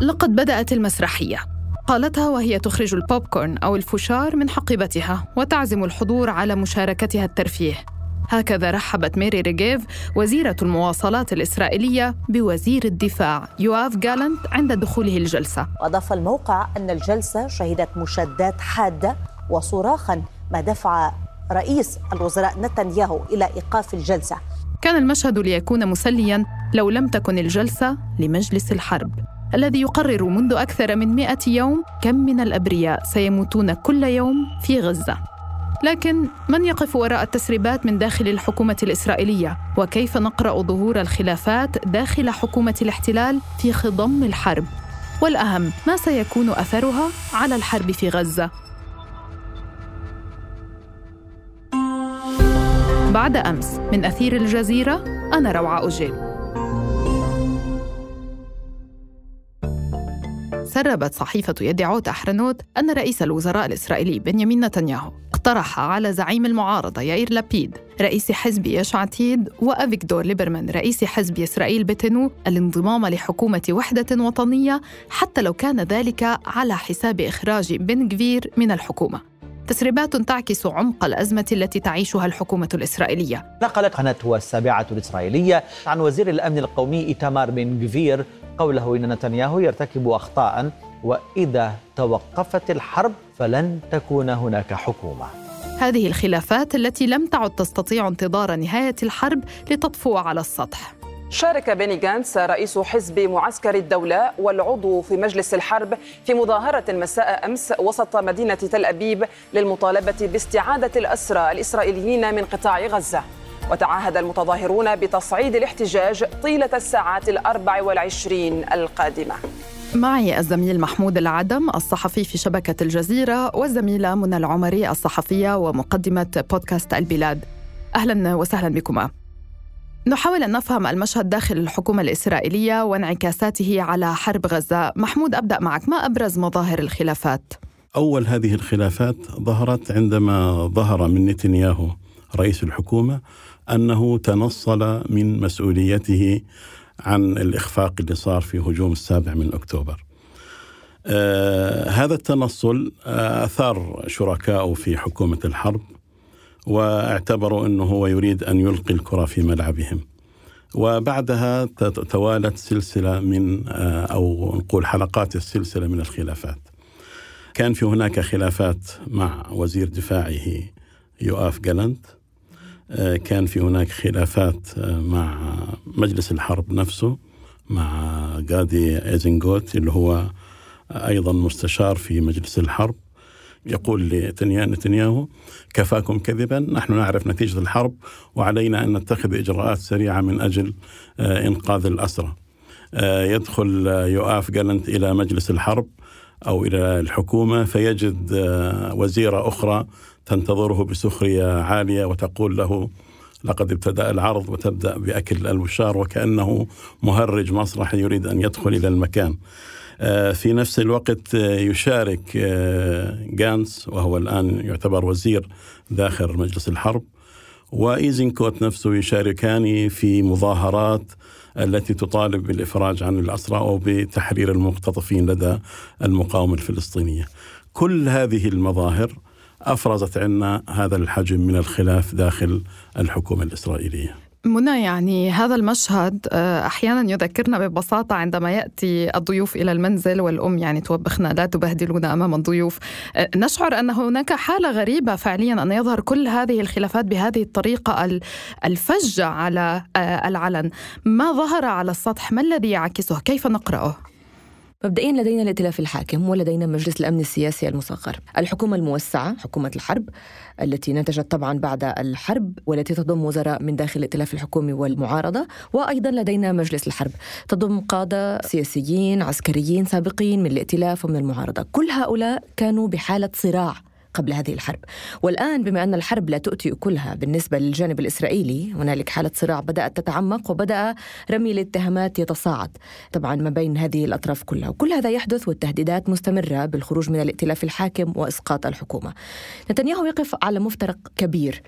لقد بدأت المسرحية. قالتها وهي تخرج البوب كورن أو الفشار من حقيبتها وتعزم الحضور على مشاركتها الترفيه. هكذا رحبت ميري ريجيف وزيرة المواصلات الإسرائيلية بوزير الدفاع يوآف جالنت عند دخوله الجلسة. أضاف الموقع أن الجلسة شهدت مشادات حادة وصراخا ما دفع رئيس الوزراء نتنياهو إلى إيقاف الجلسة. كان المشهد ليكون مسليا لو لم تكن الجلسة لمجلس الحرب. الذي يقرر منذ أكثر من مئة يوم كم من الأبرياء سيموتون كل يوم في غزة لكن من يقف وراء التسريبات من داخل الحكومة الإسرائيلية؟ وكيف نقرأ ظهور الخلافات داخل حكومة الاحتلال في خضم الحرب؟ والأهم ما سيكون أثرها على الحرب في غزة؟ بعد أمس من أثير الجزيرة أنا روعة أجيل سربت صحيفة يدعوت أحرنوت أن رئيس الوزراء الإسرائيلي بنيامين نتنياهو اقترح على زعيم المعارضة يائير لابيد رئيس حزب يش عتيد وأفيكدور ليبرمان رئيس حزب إسرائيل بتنو الانضمام لحكومة وحدة وطنية حتى لو كان ذلك على حساب إخراج بن جفير من الحكومة. تسريبات تعكس عمق الأزمة التي تعيشها الحكومة الإسرائيلية. نقلت قناة السابعة الإسرائيلية عن وزير الأمن القومي إيتامار بن جفير قوله إن نتنياهو يرتكب أخطاء وإذا توقفت الحرب فلن تكون هناك حكومة. هذه الخلافات التي لم تعد تستطيع انتظار نهاية الحرب لتطفو على السطح. شارك بيني جانتس رئيس حزب معسكر الدولة والعضو في مجلس الحرب في مظاهرة مساء أمس وسط مدينة تل أبيب للمطالبة باستعادة الأسرى الإسرائيليين من قطاع غزة. وتعهد المتظاهرون بتصعيد الاحتجاج طيلة الساعات الأربع والعشرين القادمة. معي الزميل محمود العدم الصحفي في شبكة الجزيرة والزميلة منى العمري الصحفية ومقدمة بودكاست البلاد. أهلا وسهلا بكما. نحاول أن نفهم المشهد داخل الحكومة الإسرائيلية وانعكاساته على حرب غزة. محمود أبدأ معك. ما أبرز مظاهر الخلافات؟ أول هذه الخلافات ظهرت عندما ظهر من نتنياهو رئيس الحكومة أنه تنصل من مسؤوليته عن الإخفاق اللي صار في هجوم السابع من أكتوبر. آه هذا التنصل آه أثار شركائه في حكومة الحرب واعتبروا أنه هو يريد أن يلقي الكرة في ملعبهم. وبعدها توالت سلسلة من آه أو نقول حلقات السلسلة من الخلافات. كان في هناك خلافات مع وزير دفاعه يؤاف جالنت. كان في هناك خلافات آه، مع مجلس الحرب نفسه مع جادي إيزنغوت اللي هو أيضا مستشار في مجلس الحرب يقول لنتنياهو كفاكم كذبا نحن نعرف نتيجة الحرب وعلينا أن نتخذ إجراءات سريعة من أجل آه، إنقاذ الأسرى. يدخل يؤاف جالنت إلى مجلس الحرب أو إلى الحكومة فيجد وزيرة أخرى تنتظره بسخرية عالية وتقول له لقد ابتدأ العرض وتبدأ بأكل الوشار وكأنه مهرج مسرحي يريد أن يدخل إلى المكان. آه، في نفس الوقت آه، يشارك آه، جانس وهو الآن يعتبر وزير داخل مجلس الحرب وإيزنكوت نفسه يشاركان في مظاهرات التي تطالب بالإفراج عن الأسرى أو بتحرير المختطفين لدى المقاومة الفلسطينية. كل هذه المظاهر أفرزت عنا هذا الحجم من الخلاف داخل الحكومة الإسرائيلية. منى يعني هذا المشهد آه، أحيانا يذكرنا ببساطة عندما يأتي الضيوف إلى المنزل والأم يعني توبخنا لا تبهدلونا أمام الضيوف. آه، نشعر أن هناك حالة غريبة فعليا أن يظهر كل هذه الخلافات بهذه الطريقة الفجة على آه، العلن. ما ظهر على السطح؟ ما الذي يعكسه؟ كيف نقرأه؟ مبدئيا لدينا الائتلاف الحاكم ولدينا مجلس الأمن السياسي المصغر، الحكومة الموسعة حكومة الحرب التي نتجت طبعا بعد الحرب والتي تضم وزراء من داخل الائتلاف الحكومي والمعارضة، وأيضا لدينا مجلس الحرب. تضم قادة سياسيين عسكريين سابقين من الائتلاف ومن المعارضة، كل هؤلاء كانوا بحالة صراع. قبل هذه الحرب. والآن بما أن الحرب لا تؤتي أكلها بالنسبة للجانب الإسرائيلي هنالك حالة صراع بدأت تتعمق وبدأ رمي الاتهامات يتصاعد طبعا ما بين هذه الأطراف كلها. وكل هذا يحدث والتهديدات مستمرة بالخروج من الائتلاف الحاكم وإسقاط الحكومة. نتنياهو يقف على مفترق كبير.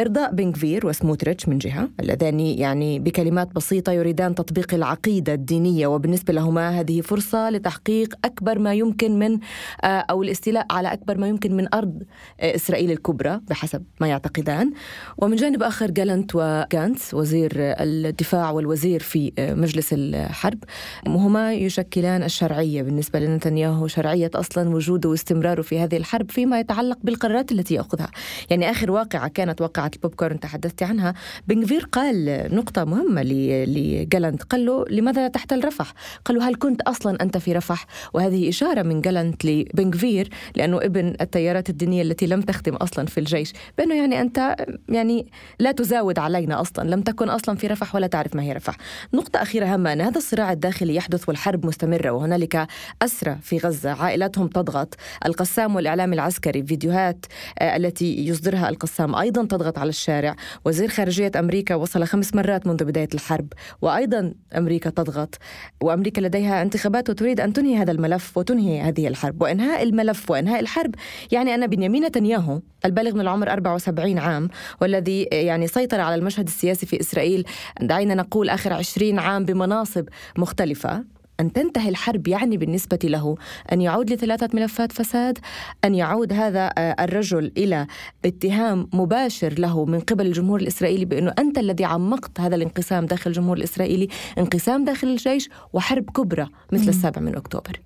إرضاء بنكفير وسموتريتش من جهة اللذان يعني بكلمات بسيطة يريدان تطبيق العقيدة الدينية وبالنسبة لهما هذه فرصة لتحقيق أكبر ما يمكن من آه، أو الاستيلاء على أكبر ما يمكن من أرض آه، إسرائيل الكبرى بحسب ما يعتقدان. ومن جانب آخر جالنت وغانتس وزير الدفاع والوزير في مجلس الحرب. هما يشكلان الشرعية بالنسبة لنتنياهو شرعية أصلا وجوده واستمراره في هذه الحرب فيما يتعلق بالقرارات التي يأخذها. يعني آخر واقعة كانت واقعة البوب كورن تحدثت عنها. بن غفير قال نقطة مهمة لجالنت. قال له لماذا تحتل رفح قال له هل كنت أصلا أنت في رفح؟ وهذه إشارة من جالنت لبنغفير لأنه ابن التيارات الدينية التي لم تخدم أصلا في الجيش. بأنه يعني أنت يعني لا تزاود علينا أصلا لم تكن أصلا في رفح ولا تعرف ما هي رفح. نقطة أخيرة هامة أن هذا الصراع الداخلي يحدث والحرب مستمرة وهنالك أسرى في غزة عائلاتهم تضغط. القسام والإعلام العسكري فيديوهات آه، التي يصدرها القسام أيضا تضغط على الشارع. وزير خارجية أمريكا وصل خمس مرات منذ بداية الحرب. وأيضا أمريكا تضغط. وأمريكا لديها انتخابات وتريد أن تنهي هذا الملف وتنهي هذه الحرب. وإنهاء الملف وإنهاء الحرب يعني أن بنيامين نتنياهو البالغ من العمر 74 عام والذي يعني سيطر على المشهد السياسي في إسرائيل دعينا نقول آخر 20 عام بمناصب مختلفة. أن تنتهي الحرب يعني بالنسبة له أن يعود لثلاثة ملفات فساد أن يعود هذا آه، الرجل إلى اتهام مباشر له من قبل الجمهور الإسرائيلي بأنه أنت الذي عمقت هذا الانقسام داخل الجمهور الإسرائيلي انقسام داخل الجيش وحرب كبرى مثل السابع من أكتوبر.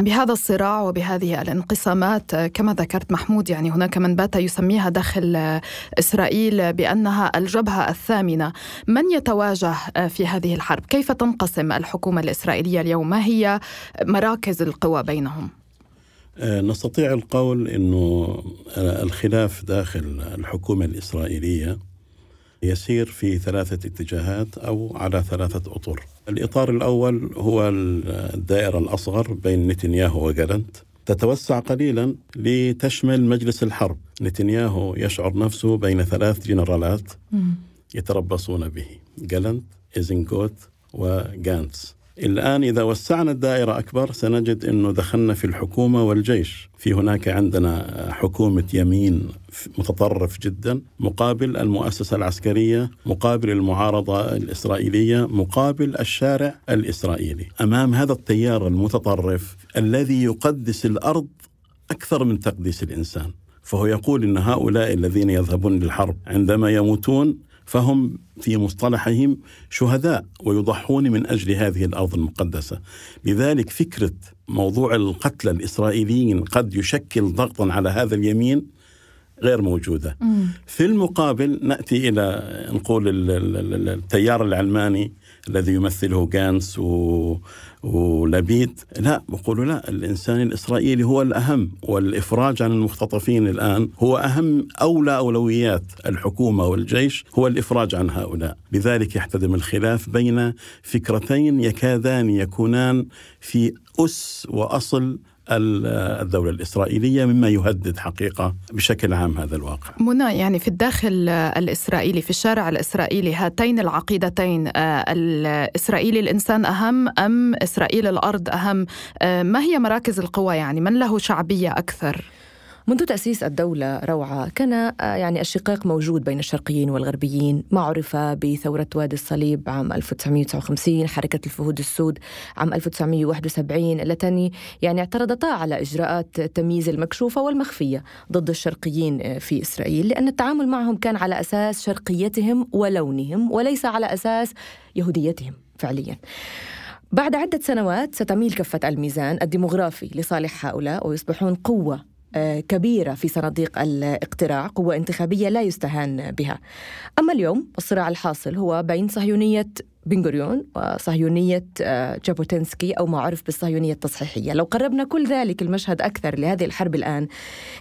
بهذا الصراع وبهذه الانقسامات كما ذكرت محمود يعني هناك من بات يسميها داخل إسرائيل بأنها الجبهة الثامنة، من يتواجه في هذه الحرب؟ كيف تنقسم الحكومة الإسرائيلية اليوم؟ ما هي مراكز القوى بينهم؟ آه، نستطيع القول إنه الخلاف داخل الحكومة الإسرائيلية يسير في ثلاثة اتجاهات أو على ثلاثة أطر. الإطار الأول هو الدائرة الأصغر بين نتنياهو وجالنت. تتوسع قليلا لتشمل مجلس الحرب. نتنياهو يشعر نفسه بين ثلاث جنرالات يتربصون به. جالنت إيزنغوت وجانتس. الآن إذا وسعنا الدائرة أكبر سنجد أنه دخلنا في الحكومة والجيش. في هناك عندنا حكومة يمين متطرف جدا مقابل المؤسسة العسكرية مقابل المعارضة الإسرائيلية مقابل الشارع الإسرائيلي. أمام هذا التيار المتطرف الذي يقدس الأرض أكثر من تقديس الإنسان. فهو يقول إن هؤلاء الذين يذهبون للحرب عندما يموتون فهم في مصطلحهم شهداء ويضحون من أجل هذه الأرض المقدسة. لذلك فكرة موضوع القتلى الاسرائيليين قد يشكل ضغطا على هذا اليمين غير موجودة. مم. في المقابل نأتي إلى نقول التيار العلماني الذي يمثله جانس و ولبيد. لا بقولوا لا الإنسان الإسرائيلي هو الأهم والإفراج عن المختطفين الآن هو أهم أولى أولويات الحكومة والجيش هو الإفراج عن هؤلاء. لذلك يحتدم الخلاف بين فكرتين يكادان يكونان في أس وأصل الدولة الإسرائيلية مما يهدد حقيقة بشكل عام هذا الواقع. منى يعني في الداخل الإسرائيلي في الشارع الإسرائيلي هاتين العقيدتين آه، الإسرائيلي الإنسان أهم أم إسرائيل الأرض أهم؟ آه، ما هي مراكز القوى يعني؟ من له شعبية أكثر؟ منذ تأسيس الدولة روعة كان آه، يعني الشقاق موجود بين الشرقيين والغربيين. ما عرف بثورة وادي الصليب عام 1959 حركة الفهود السود عام 1971 اللتان يعني اعترضتا على إجراءات التمييز المكشوفة والمخفية ضد الشرقيين آه، في إسرائيل لأن التعامل معهم كان على أساس شرقيتهم ولونهم وليس على أساس يهوديتهم فعليا. بعد عدة سنوات ستميل كفة الميزان الديمغرافي لصالح هؤلاء ويصبحون قوة كبيرة في صناديق الاقتراع قوة انتخابية لا يستهان بها. أما اليوم الصراع الحاصل هو بين صهيونية بن غوريون وصهيونية آه، جابوتنسكي أو ما عرف بالصهيونية التصحيحية. لو قربنا كل ذلك المشهد أكثر لهذه الحرب الآن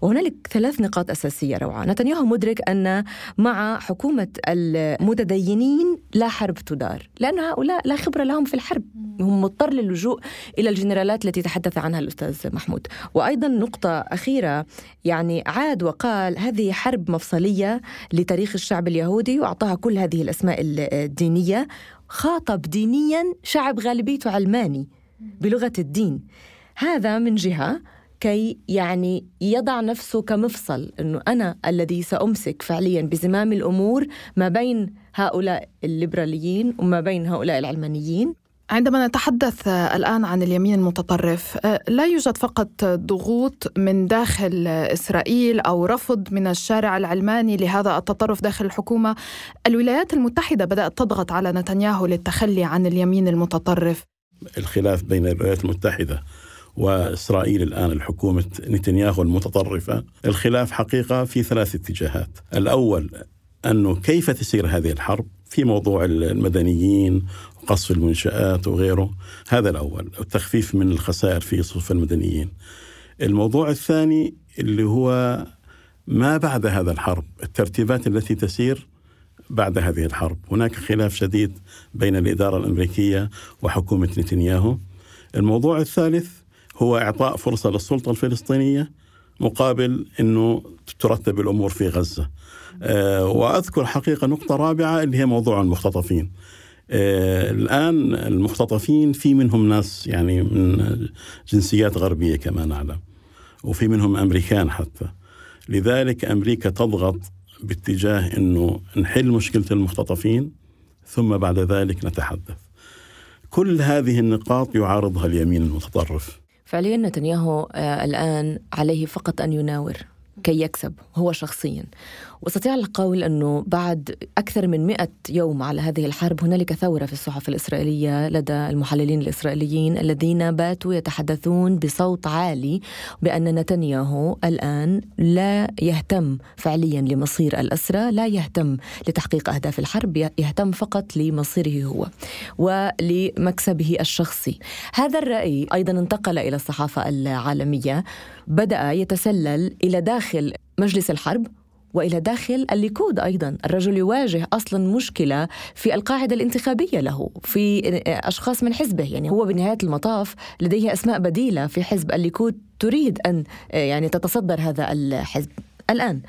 وهنالك ثلاث نقاط أساسية روعة. نتنياهو مدرك أن مع حكومة المتدينين لا حرب تدار لأن هؤلاء لا خبرة لهم في الحرب. هم مضطر للجوء إلى الجنرالات التي تحدث عنها الأستاذ محمود. وأيضا نقطة أخيرة يعني عاد وقال هذه حرب مفصلية لتاريخ الشعب اليهودي وأعطاها كل هذه الأسماء الدينية. خاطب دينيا شعب غالبيته علماني بلغة الدين. هذا من جهة كي يعني يضع نفسه كمفصل إنه أنا الذي سأمسك فعليا بزمام الأمور ما بين هؤلاء الليبراليين وما بين هؤلاء العلمانيين. عندما نتحدث الآن عن اليمين المتطرف لا يوجد فقط ضغوط من داخل إسرائيل أو رفض من الشارع العلماني لهذا التطرف داخل الحكومة. الولايات المتحدة بدأت تضغط على نتنياهو للتخلي عن اليمين المتطرف. الخلاف بين الولايات المتحدة وإسرائيل الآن الحكومة نتنياهو المتطرفة الخلاف حقيقة في ثلاث اتجاهات. الأول أنه كيف تسير هذه الحرب في موضوع المدنيين وقصف المنشآت وغيره. هذا الأول. التخفيف من الخسائر في صفوف المدنيين. الموضوع الثاني اللي هو ما بعد هذا الحرب. الترتيبات التي تسير بعد هذه الحرب. هناك خلاف شديد بين الإدارة الأمريكية وحكومة نتنياهو. الموضوع الثالث هو إعطاء فرصة للسلطة الفلسطينية مقابل أنه ترتب الأمور في غزة. آه، وأذكر حقيقة نقطة رابعة اللي هي موضوع المختطفين. الآن المختطفين في منهم ناس يعني من جنسيات غربية كما نعلم وفي منهم أمريكان حتى. لذلك أمريكا تضغط باتجاه أنه نحل مشكلة المختطفين ثم بعد ذلك نتحدث. كل هذه النقاط يعارضها اليمين المتطرف. فعليا نتنياهو آه، الآن عليه فقط أن يناور. كي يكسب هو شخصيا. واستطيع القول أنه بعد أكثر من مئة يوم على هذه الحرب هنالك ثورة في الصحف الإسرائيلية لدى المحللين الإسرائيليين الذين باتوا يتحدثون بصوت عالي بأن نتنياهو الآن لا يهتم فعليا لمصير الأسرى لا يهتم لتحقيق أهداف الحرب يهتم فقط لمصيره هو ولمكسبه الشخصي. هذا الرأي أيضا انتقل إلى الصحافة العالمية. بدأ يتسلل إلى داخل مجلس الحرب وإلى داخل الليكود أيضا. الرجل يواجه أصلا مشكلة في القاعدة الانتخابية له في أشخاص من حزبه يعني هو بنهاية المطاف لديه أسماء بديلة في حزب الليكود تريد أن يعني تتصدر هذا الحزب. الآن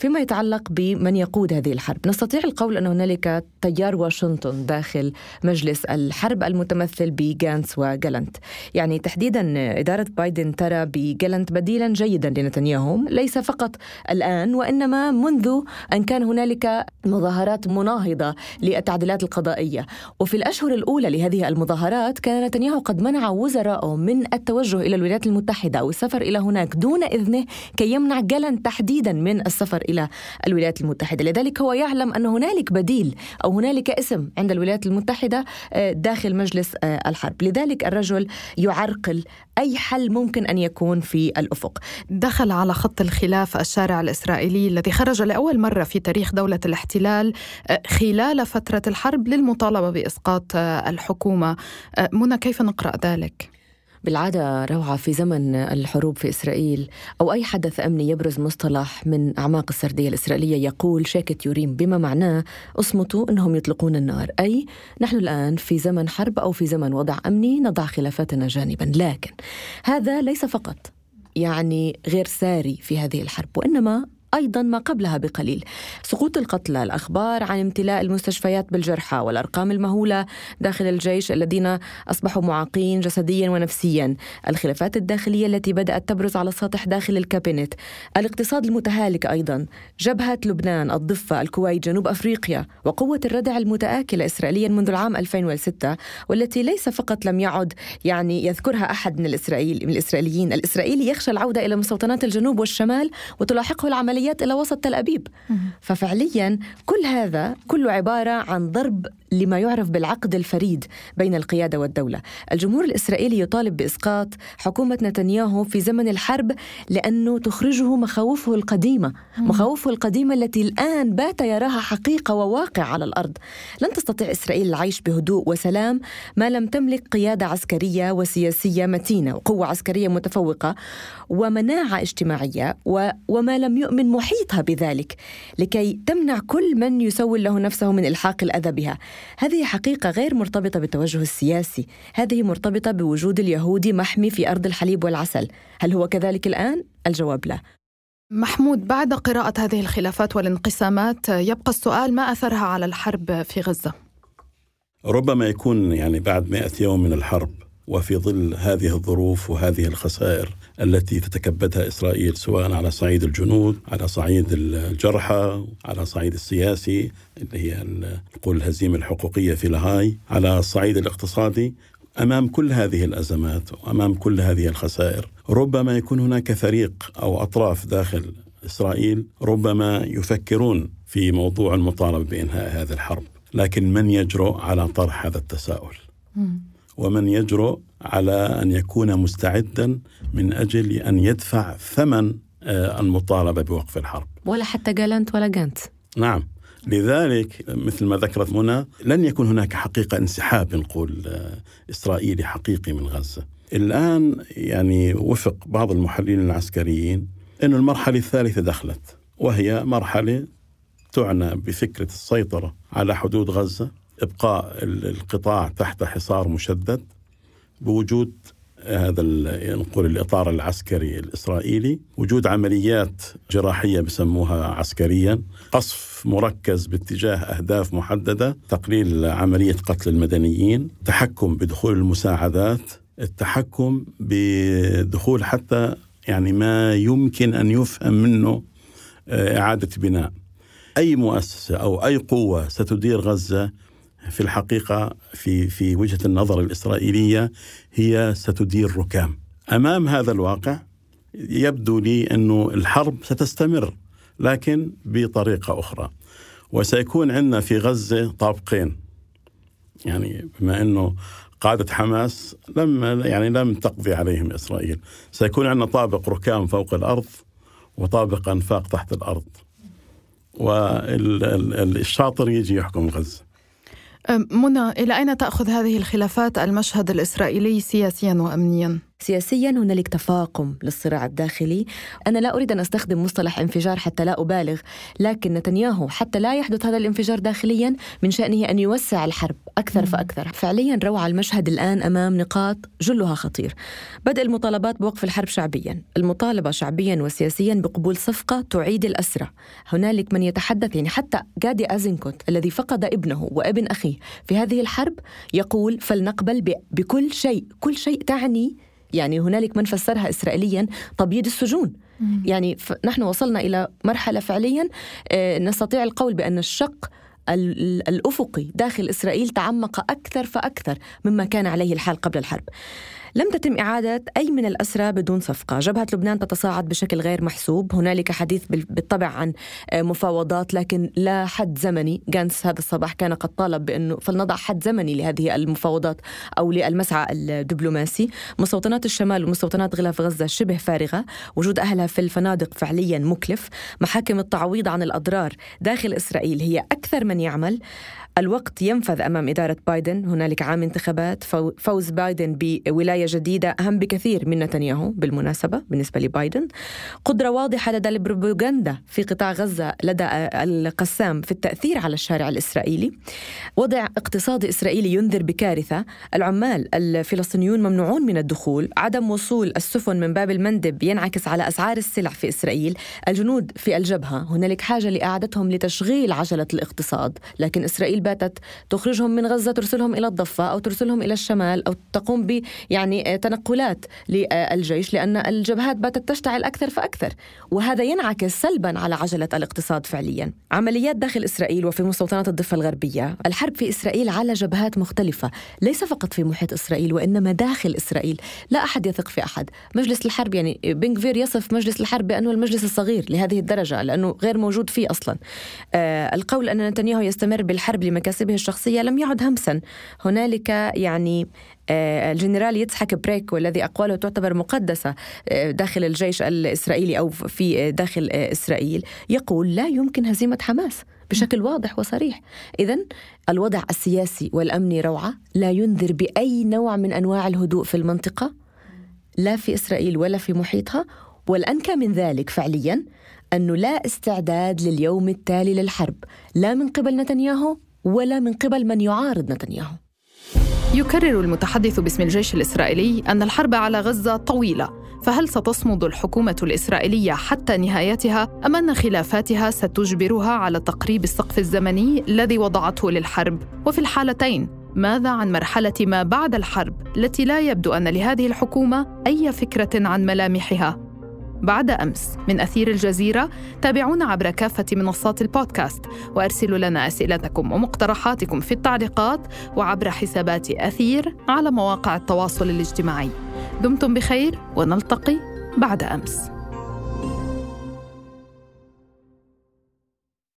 فيما يتعلق بمن يقود هذه الحرب. نستطيع القول أن هنالك تيار واشنطن داخل مجلس الحرب المتمثل بجانس وجالنت. يعني تحديدا إدارة بايدن ترى بجالنت بديلا جيدا لنتنياهو. ليس فقط الآن وإنما منذ أن كان هنالك مظاهرات مناهضة للتعديلات القضائية. وفي الأشهر الأولى لهذه المظاهرات كان نتنياهو قد منع وزراءه من التوجه إلى الولايات المتحدة أو السفر إلى هناك دون إذنه كي يمنع جالنت تحديدا من السفر إلى الولايات المتحدة. لذلك هو يعلم أن هنالك بديل أو هنالك اسم عند الولايات المتحدة آه، داخل مجلس آه، الحرب. لذلك الرجل يعرقل أي حل ممكن أن يكون في الأفق. دخل على خط الخلاف الشارع الإسرائيلي الذي خرج لأول مرة في تاريخ دولة الاحتلال آه، خلال فترة الحرب للمطالبة بإسقاط الحكومة. منى كيف نقرأ ذلك؟ بالعادة روعة في زمن الحروب في إسرائيل أو أي حدث أمني يبرز مصطلح من أعماق السردية الإسرائيلية يقول شاكت يوريم بما معناه أصمتوا أنهم يطلقون النار. أي نحن الآن في زمن حرب أو في زمن وضع أمني نضع خلافاتنا جانبا. لكن هذا ليس فقط يعني غير ساري في هذه الحرب وإنما أيضا ما قبلها بقليل. سقوط القتلى الأخبار عن امتلاء المستشفيات بالجرحى والأرقام المهولة داخل الجيش الذين أصبحوا معاقين جسديا ونفسيا. الخلافات الداخلية التي بدأت تبرز على السطح داخل الكابينت. الاقتصاد المتهالك أيضا. جبهة لبنان الضفة الكويت جنوب أفريقيا وقوة الردع المتآكلة إسرائيليا منذ العام 2006 والتي ليس فقط لم يعد يعني يذكرها أحد من من الإسرائيليين. الإسرائيلي يخشى العودة إلى مستوطنات الجنوب والشمال وتلاحقه العملية العمليات إلى وسط تل أبيب. ففعليا كل هذا كله عبارة عن ضرب لما يعرف بالعقد الفريد بين القيادة والدولة. الجمهور الإسرائيلي يطالب بإسقاط حكومة نتنياهو في زمن الحرب لأنه تخرجه مخاوفه القديمة مخاوفه القديمة التي الآن بات يراها حقيقة وواقع على الأرض. لن تستطيع إسرائيل العيش بهدوء وسلام ما لم تملك قيادة عسكرية وسياسية متينة وقوة عسكرية متفوقة ومناعة اجتماعية وما لم يؤمن محيطها بذلك لكي تمنع كل من يسول له نفسه من إلحاق الأذى بها. هذه حقيقة غير مرتبطة بالتوجه السياسي هذه مرتبطة بوجود اليهودي محمي في أرض الحليب والعسل هل هو كذلك الآن؟ الجواب لا محمود بعد قراءة هذه الخلافات والانقسامات يبقى السؤال ما أثرها على الحرب في غزة؟ ربما يكون يعني بعد مئة يوم من الحرب وفي ظل هذه الظروف وهذه الخسائر التي تتكبدها إسرائيل سواء على صعيد الجنود، على صعيد الجرحى، على صعيد السياسي اللي هي نقول الهزيمة الحقوقية في لاهاي، على الصعيد الاقتصادي أمام كل هذه الأزمات وأمام كل هذه الخسائر، ربما يكون هناك فريق أو أطراف داخل إسرائيل ربما يفكرون في موضوع المطالبة بإنهاء هذه الحرب، لكن من يجرؤ على طرح هذا التساؤل؟ ومن يجرؤ على أن يكون مستعدا من أجل أن يدفع ثمن آه، المطالبة بوقف الحرب. ولا حتى جالنت ولا جانت. نعم. لذلك مثل ما ذكرت منى لن يكون هناك حقيقة انسحاب نقول آه، إسرائيلي حقيقي من غزة. الآن يعني وفق بعض المحللين العسكريين أن المرحلة الثالثة دخلت وهي مرحلة تعنى بفكرة السيطرة على حدود غزة إبقاء القطاع تحت حصار مشدد بوجود هذا نقول الإطار العسكري الإسرائيلي، وجود عمليات جراحية بسموها عسكريا، قصف مركز باتجاه أهداف محددة، تقليل عملية قتل المدنيين، تحكم بدخول المساعدات، التحكم بدخول حتى يعني ما يمكن أن يفهم منه آه، إعادة بناء. أي مؤسسة أو أي قوة ستدير غزة في الحقيقة في في وجهة النظر الإسرائيلية هي ستدير ركام. أمام هذا الواقع يبدو لي أنه الحرب ستستمر لكن بطريقة أخرى. وسيكون عندنا في غزة طابقين. يعني بما أنه قادة حماس لم يعني لم تقضي عليهم إسرائيل، سيكون عندنا طابق ركام فوق الأرض وطابق انفاق تحت الأرض. والشاطر يجي يحكم غزة. منى إلى أين تأخذ هذه الخلافات المشهد الإسرائيلي سياسيا وأمنيا؟ سياسيا هنالك تفاقم للصراع الداخلي. أنا لا أريد أن أستخدم مصطلح انفجار حتى لا أبالغ لكن نتنياهو حتى لا يحدث هذا الانفجار داخليا من شأنه أن يوسع الحرب أكثر فأكثر. فعليا روعة المشهد الآن أمام نقاط جلها خطير. بدء المطالبات بوقف الحرب شعبيا. المطالبة شعبيا وسياسيا بقبول صفقة تعيد الأسرى. هنالك من يتحدث يعني حتى جادي أزنكوت الذي فقد ابنه وابن أخيه في هذه الحرب يقول فلنقبل بكل شيء كل شيء تعني يعني هنالك من فسرها إسرائيليا تبييض السجون يعني نحن وصلنا إلى مرحلة فعليا آه، نستطيع القول بأن الشق الأفقي داخل إسرائيل تعمق أكثر فأكثر مما كان عليه الحال قبل الحرب. لم تتم إعادة أي من الأسرى بدون صفقة. جبهة لبنان تتصاعد بشكل غير محسوب. هنالك حديث بالطبع عن آه، مفاوضات لكن لا حد زمني. جانس هذا الصباح كان قد طالب بأنه فلنضع حد زمني لهذه المفاوضات أو للمسعى الدبلوماسي. مستوطنات الشمال ومستوطنات غلاف غزة شبه فارغة. وجود أهلها في الفنادق فعليا مكلف. محاكم التعويض عن الأضرار داخل إسرائيل هي أكثر من يعمل. الوقت ينفذ أمام إدارة بايدن، هنالك عام انتخابات، فوز بايدن بولاية جديدة أهم بكثير من نتنياهو بالمناسبة بالنسبة لبايدن، قدرة واضحة لدى البروباغندا في قطاع غزة لدى القسام في التأثير على الشارع الإسرائيلي، وضع اقتصادي إسرائيلي ينذر بكارثة، العمال الفلسطينيون ممنوعون من الدخول، عدم وصول السفن من باب المندب ينعكس على أسعار السلع في إسرائيل، الجنود في الجبهة، هنالك حاجة لإعادتهم لتشغيل عجلة الاقتصاد، لكن إسرائيل باتت تخرجهم من غزة ترسلهم إلى الضفة أو ترسلهم إلى الشمال أو تقوم ب يعني تنقلات للجيش لأن الجبهات باتت تشتعل أكثر فأكثر. وهذا ينعكس سلبا على عجلة الاقتصاد فعليا. عمليات داخل إسرائيل وفي مستوطنات الضفة الغربية الحرب في إسرائيل على جبهات مختلفة ليس فقط في محيط إسرائيل وإنما داخل إسرائيل. لا أحد يثق في أحد. مجلس الحرب يعني بن غفير يصف مجلس الحرب بأنه المجلس الصغير لهذه الدرجة لأنه غير موجود فيه أصلا. آه القول أن نتنياهو يستمر بالحرب لمكاسبه الشخصية لم يعد همسا. هنالك يعني آه، الجنرال يتسحاق بريك والذي أقواله تعتبر مقدسة آه، داخل الجيش الإسرائيلي أو في آه، داخل إسرائيل. يقول لا يمكن هزيمة حماس بشكل واضح وصريح. إذا الوضع السياسي والأمني روعة لا ينذر بأي نوع من أنواع الهدوء في المنطقة لا في إسرائيل ولا في محيطها. والأنكى من ذلك فعليا أنه لا استعداد لليوم التالي للحرب. لا من قبل نتنياهو ولا من قبل من يعارض نتنياهو. يكرر المتحدث باسم الجيش الإسرائيلي أن الحرب على غزة طويلة فهل ستصمد الحكومة الإسرائيلية حتى نهايتها أم أن خلافاتها ستجبرها على تقريب السقف الزمني الذي وضعته للحرب؟ وفي الحالتين ماذا عن مرحلة ما بعد الحرب التي لا يبدو أن لهذه الحكومة أي فكرة عن ملامحها؟ بعد أمس. من أثير الجزيرة تابعونا عبر كافة منصات البودكاست وأرسلوا لنا أسئلتكم ومقترحاتكم في التعليقات وعبر حسابات أثير على مواقع التواصل الاجتماعي. دمتم بخير ونلتقي بعد أمس.